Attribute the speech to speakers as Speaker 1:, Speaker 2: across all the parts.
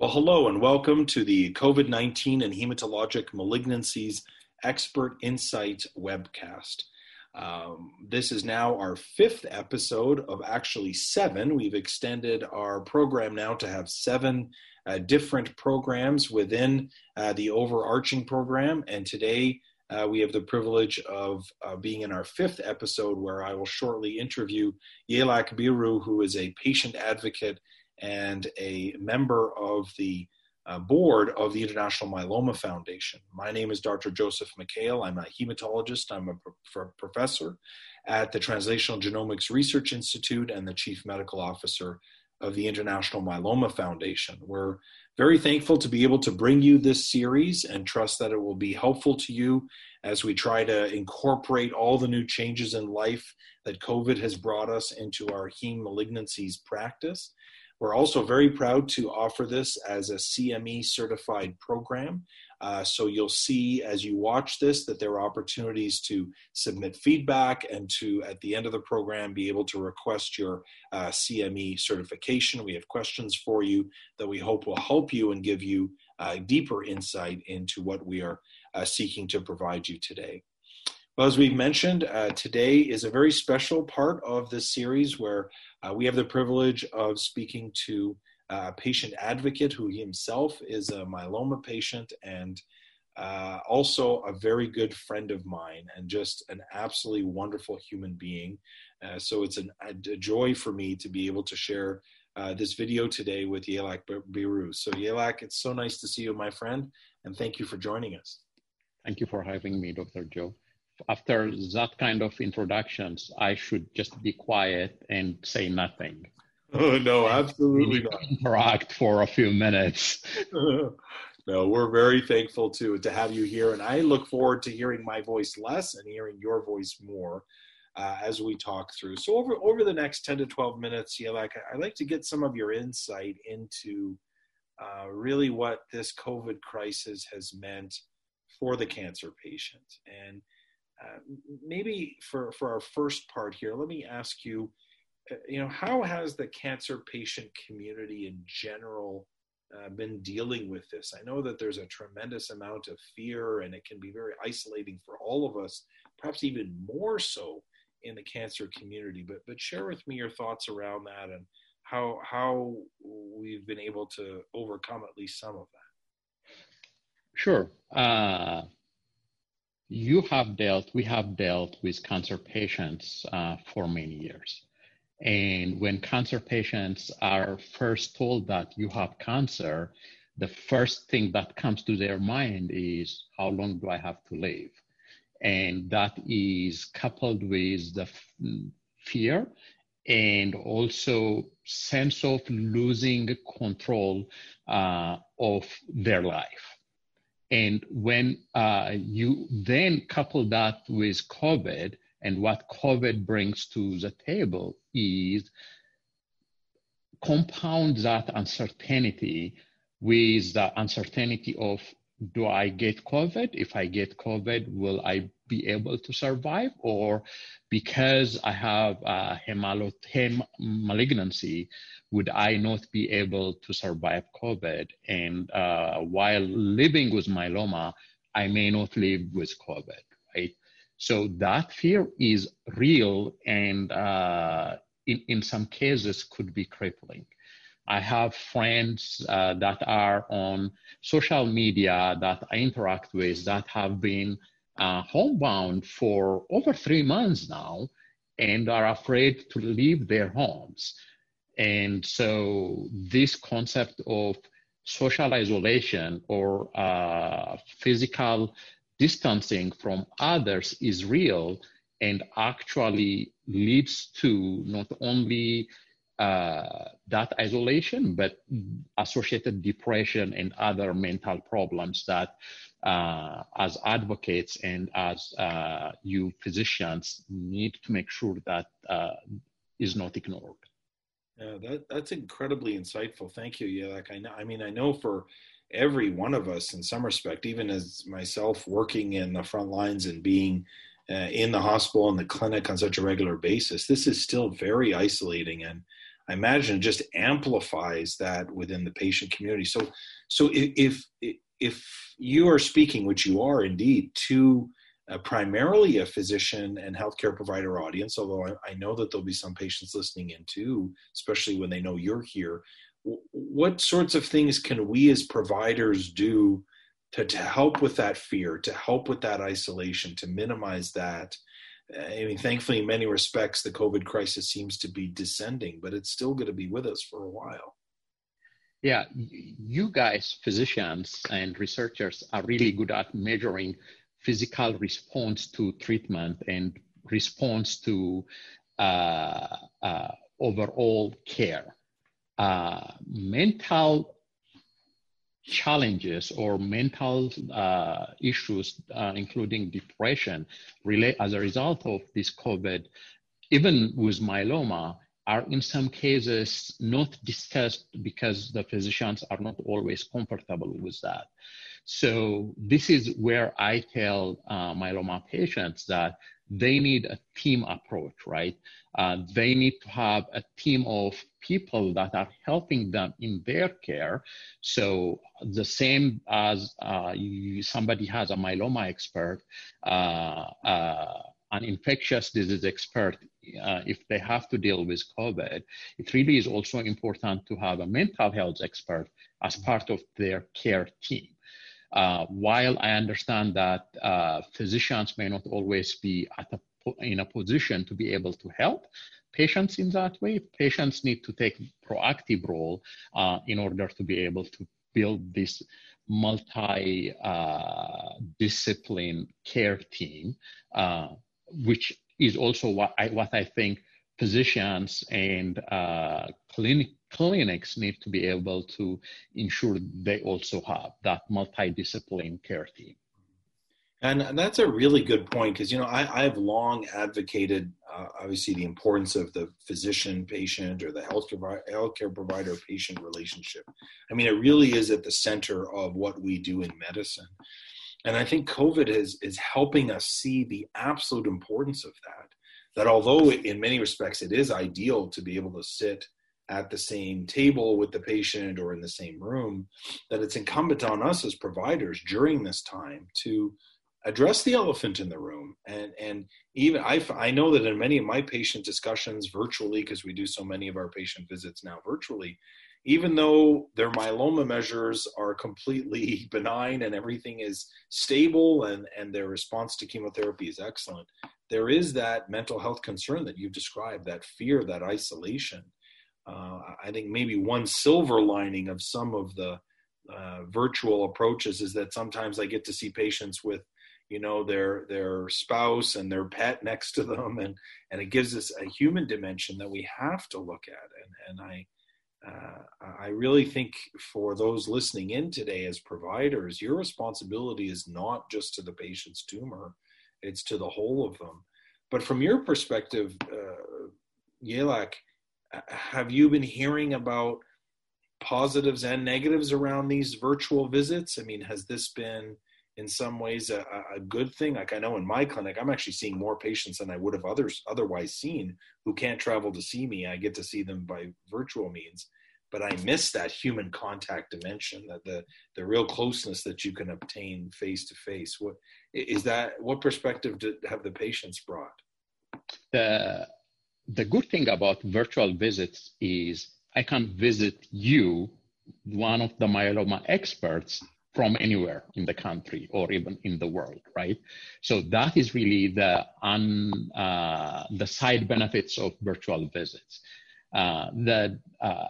Speaker 1: Well, hello and welcome to the COVID 19 and hematologic malignancies Expert Insight webcast. Um, this is now our fifth episode of actually seven. We've extended our program now to have seven uh, different programs within uh, the overarching program. And today uh, we have the privilege of uh, being in our fifth episode where I will shortly interview Yelak Biru, who is a patient advocate and a member of the uh, board of the International Myeloma Foundation. My name is Dr. Joseph Mikhael. I'm a hematologist. I'm a pro- professor at the Translational Genomics Research Institute and the chief medical officer of the International Myeloma Foundation. We're very thankful to be able to bring you this series and trust that it will be helpful to you as we try to incorporate all the new changes in life that COVID has brought us into our heme malignancies practice we're also very proud to offer this as a CME certified program. Uh, so you'll see as you watch this that there are opportunities to submit feedback and to, at the end of the program, be able to request your uh, CME certification. We have questions for you that we hope will help you and give you uh, deeper insight into what we are uh, seeking to provide you today. Well, as we've mentioned, uh, today is a very special part of this series where we have the privilege of speaking to a patient advocate who himself is a myeloma patient and uh, also a very good friend of mine and just an absolutely wonderful human being. Uh, so it's an, a, joy for me to be able to share uh, this video today with Yelak Biru. So Yelak, it's so nice to see you, my friend, and thank you for joining us.
Speaker 2: Thank you for having me, Dr. Joe after that kind of introductions, I should just be quiet and say nothing.
Speaker 1: Oh no, absolutely not.
Speaker 2: Interact for a few minutes.
Speaker 1: no, we're very thankful to to have you here, and I look forward to hearing my voice less and hearing your voice more uh, as we talk through. So over over the next ten to twelve minutes, Yelak I'd like to get some of your insight into uh, really what this COVID crisis has meant for the cancer patient and uh, maybe for, for our first part here, let me ask you, you know, how has the cancer patient community in general uh, been dealing with this? I know that there's a tremendous amount of fear and it can be very isolating for all of us, perhaps even more so in the cancer community. But, but share with me your thoughts around that and how, how we've been able to overcome at least some of that.
Speaker 2: Sure. Uh, you have dealt, we have dealt with cancer patients uh, for many years. And when cancer patients are first told that you have cancer, the first thing that comes to their mind is how long do I have to live? And that is coupled with the f- fear and also sense of losing control uh, of their life. And when uh, you then couple that with COVID, and what COVID brings to the table is compound that uncertainty with the uncertainty of do I get COVID? If I get COVID, will I be able to survive? Or because I have a hem malignancy, would I not be able to survive COVID? And uh, while living with myeloma, I may not live with COVID, right? So that fear is real and uh, in, in some cases could be crippling. I have friends uh, that are on social media that I interact with that have been uh, homebound for over three months now and are afraid to leave their homes. And so, this concept of social isolation or uh, physical distancing from others is real and actually leads to not only uh, that isolation, but associated depression and other mental problems that, uh, as advocates and as uh, you physicians, need to make sure that uh, is not ignored.
Speaker 1: Yeah, that, that's incredibly insightful. Thank you. Yelak I know, I mean, I know for every one of us in some respect, even as myself working in the front lines and being uh, in the hospital and the clinic on such a regular basis, this is still very isolating. And I imagine it just amplifies that within the patient community. So, so if, if you are speaking, which you are indeed, to primarily a physician and healthcare provider audience, although I, I, know that there'll be some patients listening in too, especially when they know you're here. What sorts of things can we as providers do to, to help with that fear, to help with that isolation, to minimize that? I mean, thankfully, in many respects, the COVID crisis seems to be descending, but it's still going to be with us for a while.
Speaker 2: Yeah, you guys, physicians and researchers, are really good at measuring physical response to treatment and response to uh, uh, overall care. Uh, mental challenges or mental uh, issues, uh, including depression, relate as a result of this COVID, even with myeloma, are in some cases not discussed because the physicians are not always comfortable with that. So this is where I tell uh, myeloma patients that they need a team approach, right? Uh, they need to have a team of people that are helping them in their care. So the same as uh, you, somebody has a myeloma expert, uh, uh, an infectious disease expert, uh, if they have to deal with COVID, it really is also important to have a mental health expert as part of their care team. Uh, while I understand that uh, physicians may not always be in a position to be able to help patients in that way, patients need to take proactive role uh, in order to be able to build this multi-discipline uh, care team, uh, which is also what I, what I think physicians and clinic, clinics need to be able to ensure they also have that multidiscipline care team.
Speaker 1: And that's a really good point because, you know, I, have long advocated, uh, obviously, the importance of the physician patient or the healthcare, healthcare provider patient relationship. I mean, it really is at the center of what we do in medicine. And I think COVID is, is helping us see the absolute importance of that. That although in many respects it is ideal to be able to sit at the same table with the patient or in the same room, that it's incumbent on us as providers during this time to address the elephant in the room and and even I, I know that in many of my patient discussions virtually because we do so many of our patient visits now virtually even though their myeloma measures are completely benign and everything is stable and, and their response to chemotherapy is excellent, there is that mental health concern that you've described, that fear, that isolation. Uh, I think maybe one silver lining of some of the uh, virtual approaches is that sometimes I get to see patients with, you know, their their spouse and their pet next to them, and and it gives us a human dimension that we have to look at. And and I uh, I really think for those listening in today as providers, your responsibility is not just to the patient's tumor, it's to the whole of them. But from your perspective, uh, Yelak, have you been hearing about positives and negatives around these virtual visits? I mean, has this been in some ways a, a, good thing? Like I know in my clinic, I'm actually seeing more patients than I would have others otherwise seen who can't travel to see me. I get to see them by virtual means, but I miss that human contact dimension, that the the real closeness that you can obtain face to face. What is that? What perspective do, have the patients brought?
Speaker 2: The the good thing about virtual visits is I can visit you, one of the myeloma experts, from anywhere in the country or even in the world, right? So that is really the un, uh, the side benefits of virtual visits. Uh, the uh,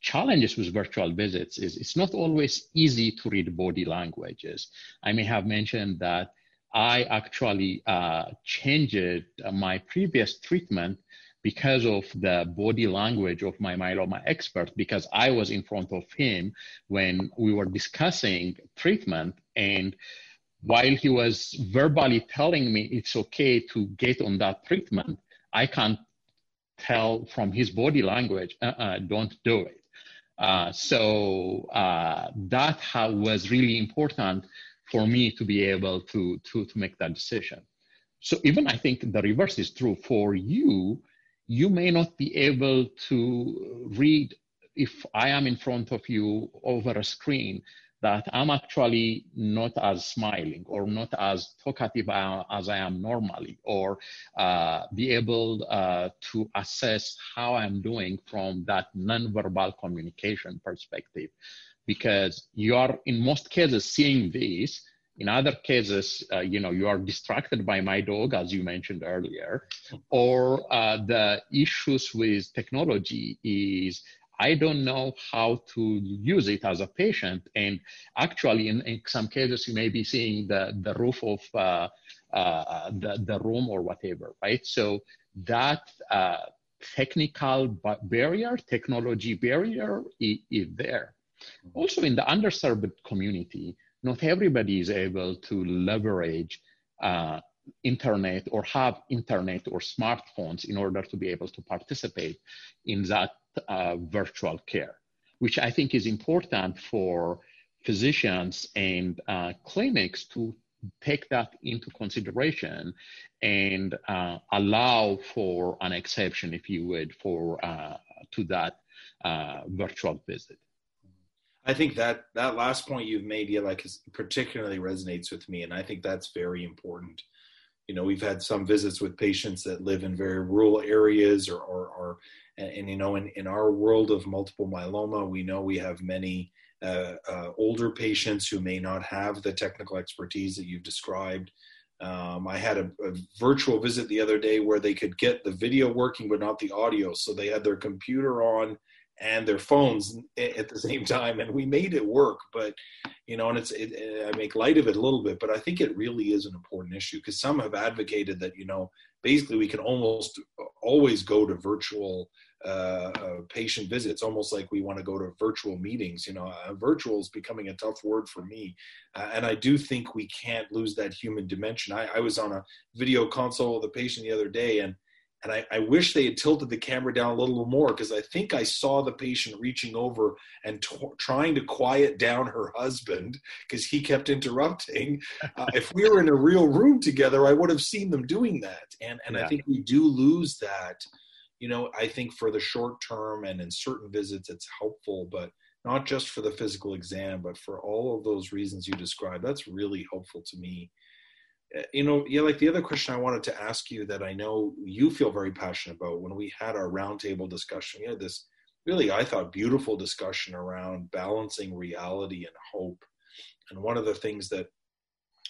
Speaker 2: challenges with virtual visits is it's not always easy to read body languages. I may have mentioned that I actually uh, changed my previous treatment because of the body language of my myeloma expert, because I was in front of him when we were discussing treatment. And while he was verbally telling me it's okay to get on that treatment, I can't tell from his body language, uh-uh, don't do it. Uh, so uh, that was really important for me to be able to, to, to make that decision. So even I think the reverse is true for you. You may not be able to read if I am in front of you over a screen that I'm actually not as smiling or not as talkative as I am normally, or uh, be able uh, to assess how I'm doing from that nonverbal communication perspective. Because you are, in most cases, seeing this. In other cases, uh, you know, you are distracted by my dog, as you mentioned earlier, or uh, the issues with technology is I don't know how to use it as a patient. And actually, in, in some cases, you may be seeing the, the roof of uh, uh, the, the room or whatever, right? So that uh, technical barrier, technology barrier is, is there. Also, in the underserved community, not everybody is able to leverage uh, internet or have internet or smartphones in order to be able to participate in that uh, virtual care, which I think is important for physicians and uh, clinics to take that into consideration and uh, allow for an exception, if you would, for uh, to that uh, virtual visit.
Speaker 1: I think that that last point you've made, Yelak particularly resonates with me, and I think that's very important you know we've had some visits with patients that live in very rural areas or or, or and, and, you know in, in our world of multiple myeloma we know we have many uh, uh, older patients who may not have the technical expertise that you've described um, I had a, a, virtual visit the other day where they could get the video working but not the audio. So they had their computer on and their phones at the same time, and we made it work. But you know, and it's it, I make light of it a little bit, but I think it really is an important issue because some have advocated that you know basically we can almost always go to virtual uh, uh, patient visits, almost like we want to go to virtual meetings. You know, uh, virtual is becoming a tough word for me, uh, and I do think we can't lose that human dimension. I, I was on a video consult with a patient the other day, and and I, I, wish they had tilted the camera down a little more because I think I saw the patient reaching over and t- trying to quiet down her husband because he kept interrupting. Uh, if we were in a real room together, I would have seen them doing that. And and yeah. I think we do lose that. You know, I think for the short term and in certain visits, it's helpful, but not just for the physical exam, but for all of those reasons you described. That's really helpful to me you know, Yelak the other question I wanted to ask you that I know you feel very passionate about when we had our roundtable discussion, we had this really, I thought, beautiful discussion around balancing reality and hope. And one of the things that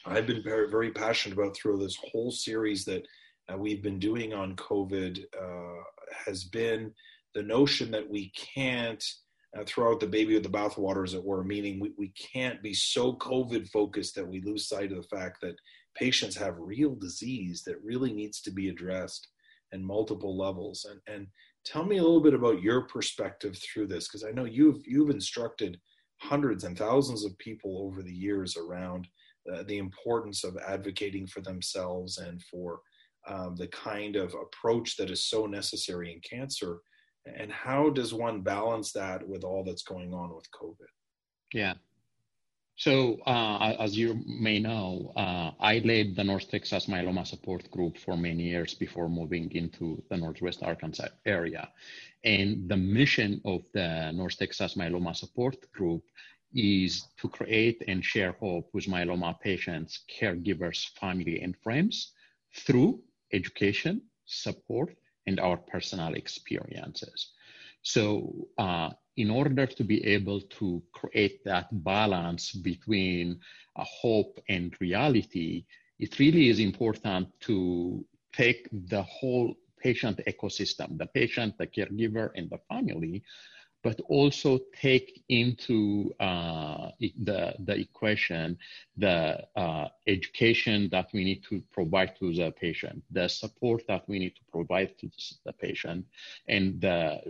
Speaker 1: I've been very, very passionate about through this whole series that uh, we've been doing on COVID uh, has been the notion that we can't uh, throw out the baby with the bathwater, as it were, meaning we, we can't be so COVID focused that we lose sight of the fact that patients have real disease that really needs to be addressed in multiple levels. And, and tell me a little bit about your perspective through this, because I know you've, you've instructed hundreds and thousands of people over the years around uh, the importance of advocating for themselves and for um, the kind of approach that is so necessary in cancer. And how does one balance that with all that's going on with COVID?
Speaker 2: Yeah, so, uh, as you may know, uh, I led the North Texas Myeloma Support Group for many years before moving into the Northwest Arkansas area. And the mission of the North Texas Myeloma Support Group is to create and share hope with myeloma patients, caregivers, family, and friends through education, support, and our personal experiences. So, uh, in order to be able to create that balance between a hope and reality, it really is important to take the whole patient ecosystem, the patient, the caregiver, and the family, but also take into uh, the, the equation the uh, education that we need to provide to the patient, the support that we need to provide to the patient, and the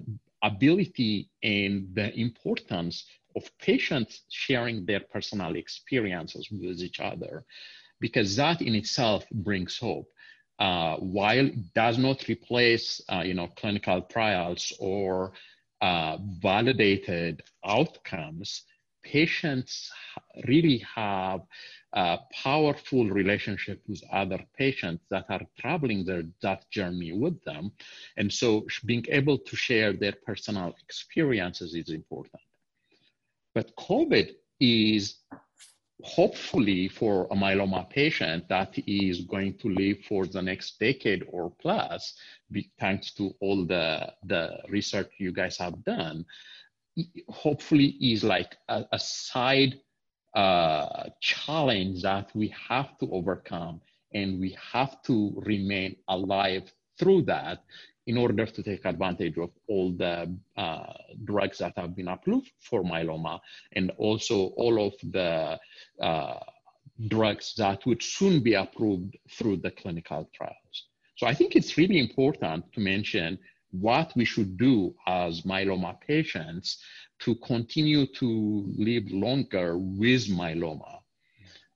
Speaker 2: ability and the importance of patients sharing their personal experiences with each other, because that in itself brings hope. Uh, while it does not replace, uh, you know, clinical trials or uh, validated outcomes, patients really have a powerful relationship with other patients that are traveling their, that journey with them. And so being able to share their personal experiences is important. But COVID is hopefully for a myeloma patient that is going to live for the next decade or plus, thanks to all the, the research you guys have done, hopefully is like a, a side uh, challenge that we have to overcome and we have to remain alive through that in order to take advantage of all the uh, drugs that have been approved for myeloma and also all of the uh, drugs that would soon be approved through the clinical trials. So I think it's really important to mention what we should do as myeloma patients to continue to live longer with myeloma.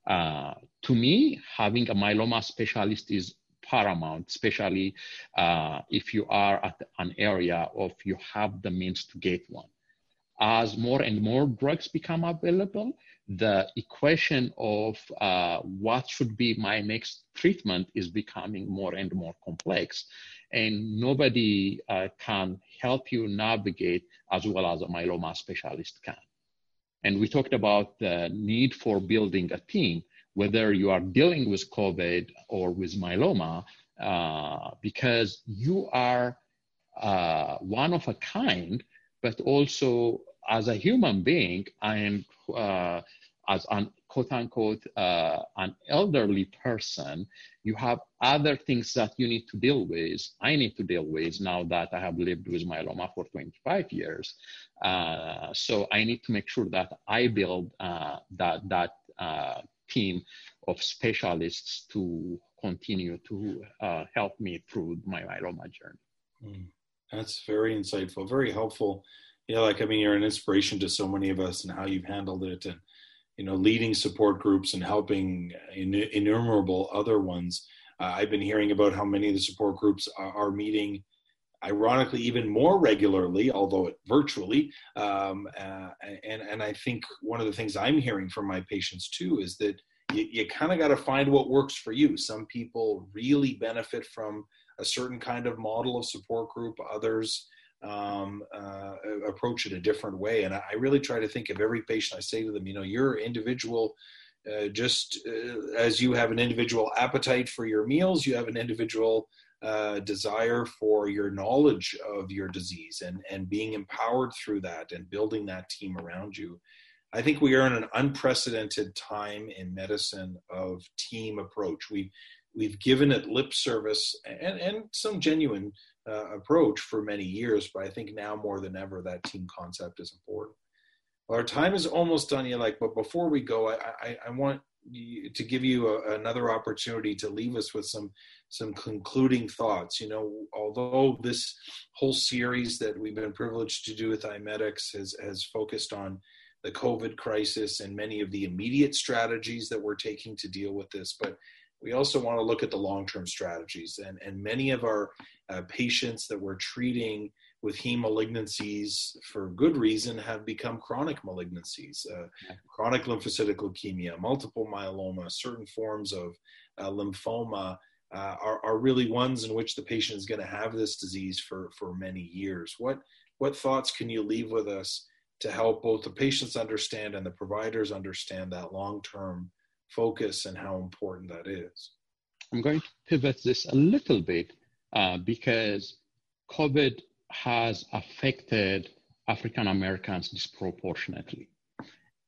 Speaker 2: Uh, to me, having a myeloma specialist is paramount, especially uh, if you are at an area of you have the means to get one. As more and more drugs become available, the equation of uh, what should be my next treatment is becoming more and more complex. And nobody uh, can help you navigate as well as a myeloma specialist can. And we talked about the need for building a team whether you are dealing with COVID or with myeloma, uh, because you are uh, one of a kind, but also as a human being and uh, as an quote unquote uh, an elderly person, you have other things that you need to deal with. I need to deal with now that I have lived with myeloma for 25 years. Uh, so I need to make sure that I build uh, that that team of specialists to continue to uh, help me through my myeloma journey. Mm,
Speaker 1: that's very insightful, very helpful. Yelak I mean, you're an inspiration to so many of us and how you've handled it, and you know, leading support groups and helping innumerable other ones. Uh, I've been hearing about how many of the support groups are, are meeting ironically even more regularly, although virtually. Um, uh, and and I think one of the things I'm hearing from my patients too is that you, you kind of got to find what works for you. Some people really benefit from a certain kind of model of support group. Others um, uh, approach it a different way. And I, really try to think of every patient. I say to them, you know, your individual. Uh, just uh, as you have an individual appetite for your meals, you have an individual uh, desire for your knowledge of your disease and, and being empowered through that and building that team around you. I think we are in an unprecedented time in medicine of team approach. We've we've given it lip service and, and some genuine uh, approach for many years, but I think now more than ever that team concept is important. Well, our time is almost done, Yelak, but before we go, I, I, I want to give you a, another opportunity to leave us with some some concluding thoughts. You know, although this whole series that we've been privileged to do with IMEDX has has focused on the COVID crisis and many of the immediate strategies that we're taking to deal with this, but we also want to look at the long-term strategies and, and many of our uh, patients that we're treating with heme malignancies for good reason have become chronic malignancies uh, chronic lymphocytic leukemia multiple myeloma certain forms of uh, lymphoma uh, are, are really ones in which the patient is going to have this disease for, for many years. What what thoughts can you leave with us to help both the patients understand and the providers understand that long-term focus and how important that is?
Speaker 2: I'm going to pivot this a little bit uh, because covid has affected African Americans disproportionately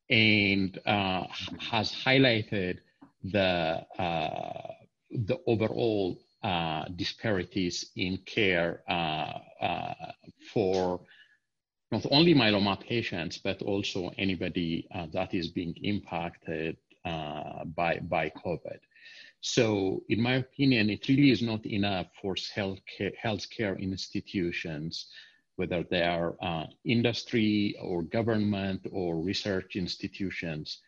Speaker 2: and uh, has highlighted the, uh, the overall uh, disparities in care uh, for not only myeloma patients, but also anybody that is being impacted by, by COVID. So, in my opinion, it really is not enough for healthcare, healthcare institutions, whether they are uh, industry or government or research institutions,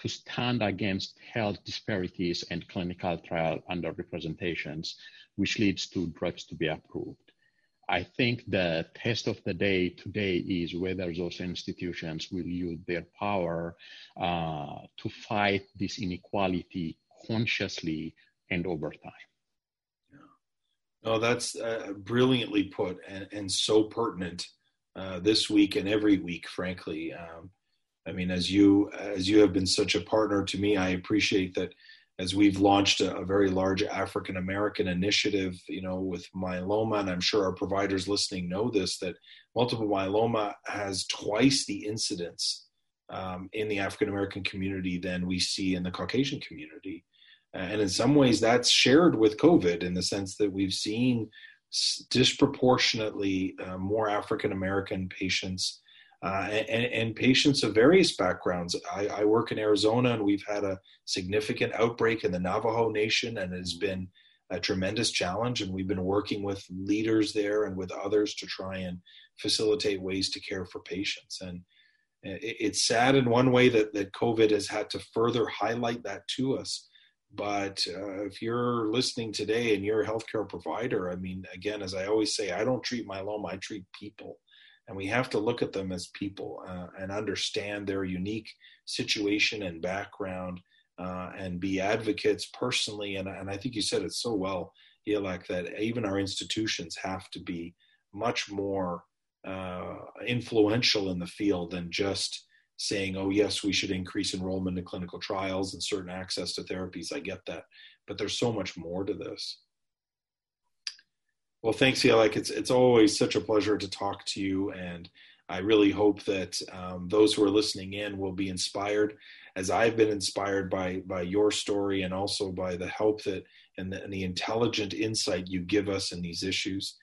Speaker 2: to stand against health disparities and clinical trial underrepresentations, which leads to drugs to be approved. I think the test of the day today is whether those institutions will use their power uh, to fight this inequality consciously and over time.
Speaker 1: Yeah. No, that's uh, brilliantly put and, and so pertinent uh, this week and every week, frankly. Um, I mean, as you as you have been such a partner to me, I appreciate that as we've launched a, a very large African American initiative, you know, with myeloma, and I'm sure our providers listening know this, that multiple myeloma has twice the incidence um, in the African American community than we see in the Caucasian community. And in some ways, that's shared with COVID in the sense that we've seen disproportionately uh, more African American patients uh, and, and, patients of various backgrounds. I, I, work in Arizona, and we've had a significant outbreak in the Navajo Nation, and it has been a tremendous challenge. And we've been working with leaders there and with others to try and facilitate ways to care for patients. And it, it's sad in one way that, that COVID has had to further highlight that to us. But uh, if you're listening today and you're a healthcare provider, I mean, again, as I always say, I don't treat myeloma, I treat people and we have to look at them as people uh, and understand their unique situation and background uh, and be advocates personally. And, and I think you said it so well, Yelak, that even our institutions have to be much more uh, influential in the field than just saying, oh, yes, we should increase enrollment in clinical trials and certain access to therapies. I get that. But there's so much more to this. Well, thanks, Yelak It's it's always such a pleasure to talk to you, and I really hope that um, those who are listening in will be inspired, as I've been inspired by by your story, and also by the help that and the, and the intelligent insight you give us in these issues.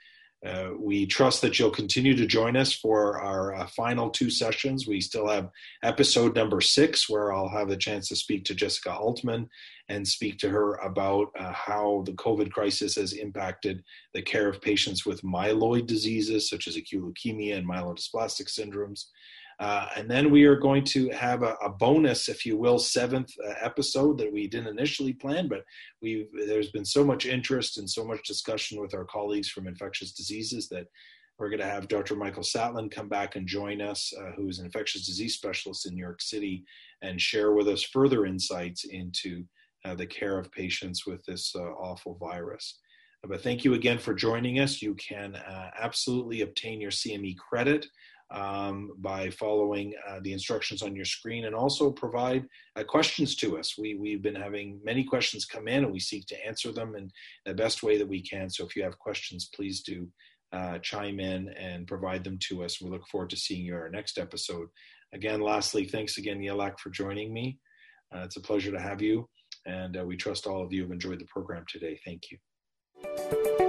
Speaker 1: Uh, we trust that you'll continue to join us for our uh, final two sessions. We still have episode number six, where I'll have the chance to speak to Jessica Altman and speak to her about uh, how the COVID crisis has impacted the care of patients with myeloid diseases, such as acute leukemia and myelodysplastic syndromes. Uh, and then we are going to have a, a bonus, if you will, seventh uh, episode that we didn't initially plan, but we there's been so much interest and so much discussion with our colleagues from infectious diseases that we're going to have Dr. Michael Satlin come back and join us, uh, who is an infectious disease specialist in New York City, and share with us further insights into uh, the care of patients with this uh, awful virus. But thank you again for joining us. You can absolutely obtain your CME credit um, by following uh, the instructions on your screen and also provide uh, questions to us. We, we've been having many questions come in and we seek to answer them in the best way that we can. So if you have questions, please do uh, chime in and provide them to us. We look forward to seeing you in our next episode. Again, lastly, thanks again, Yelak, for joining me. Uh, it's a pleasure to have you, and uh, we trust all of you have enjoyed the program today. Thank you.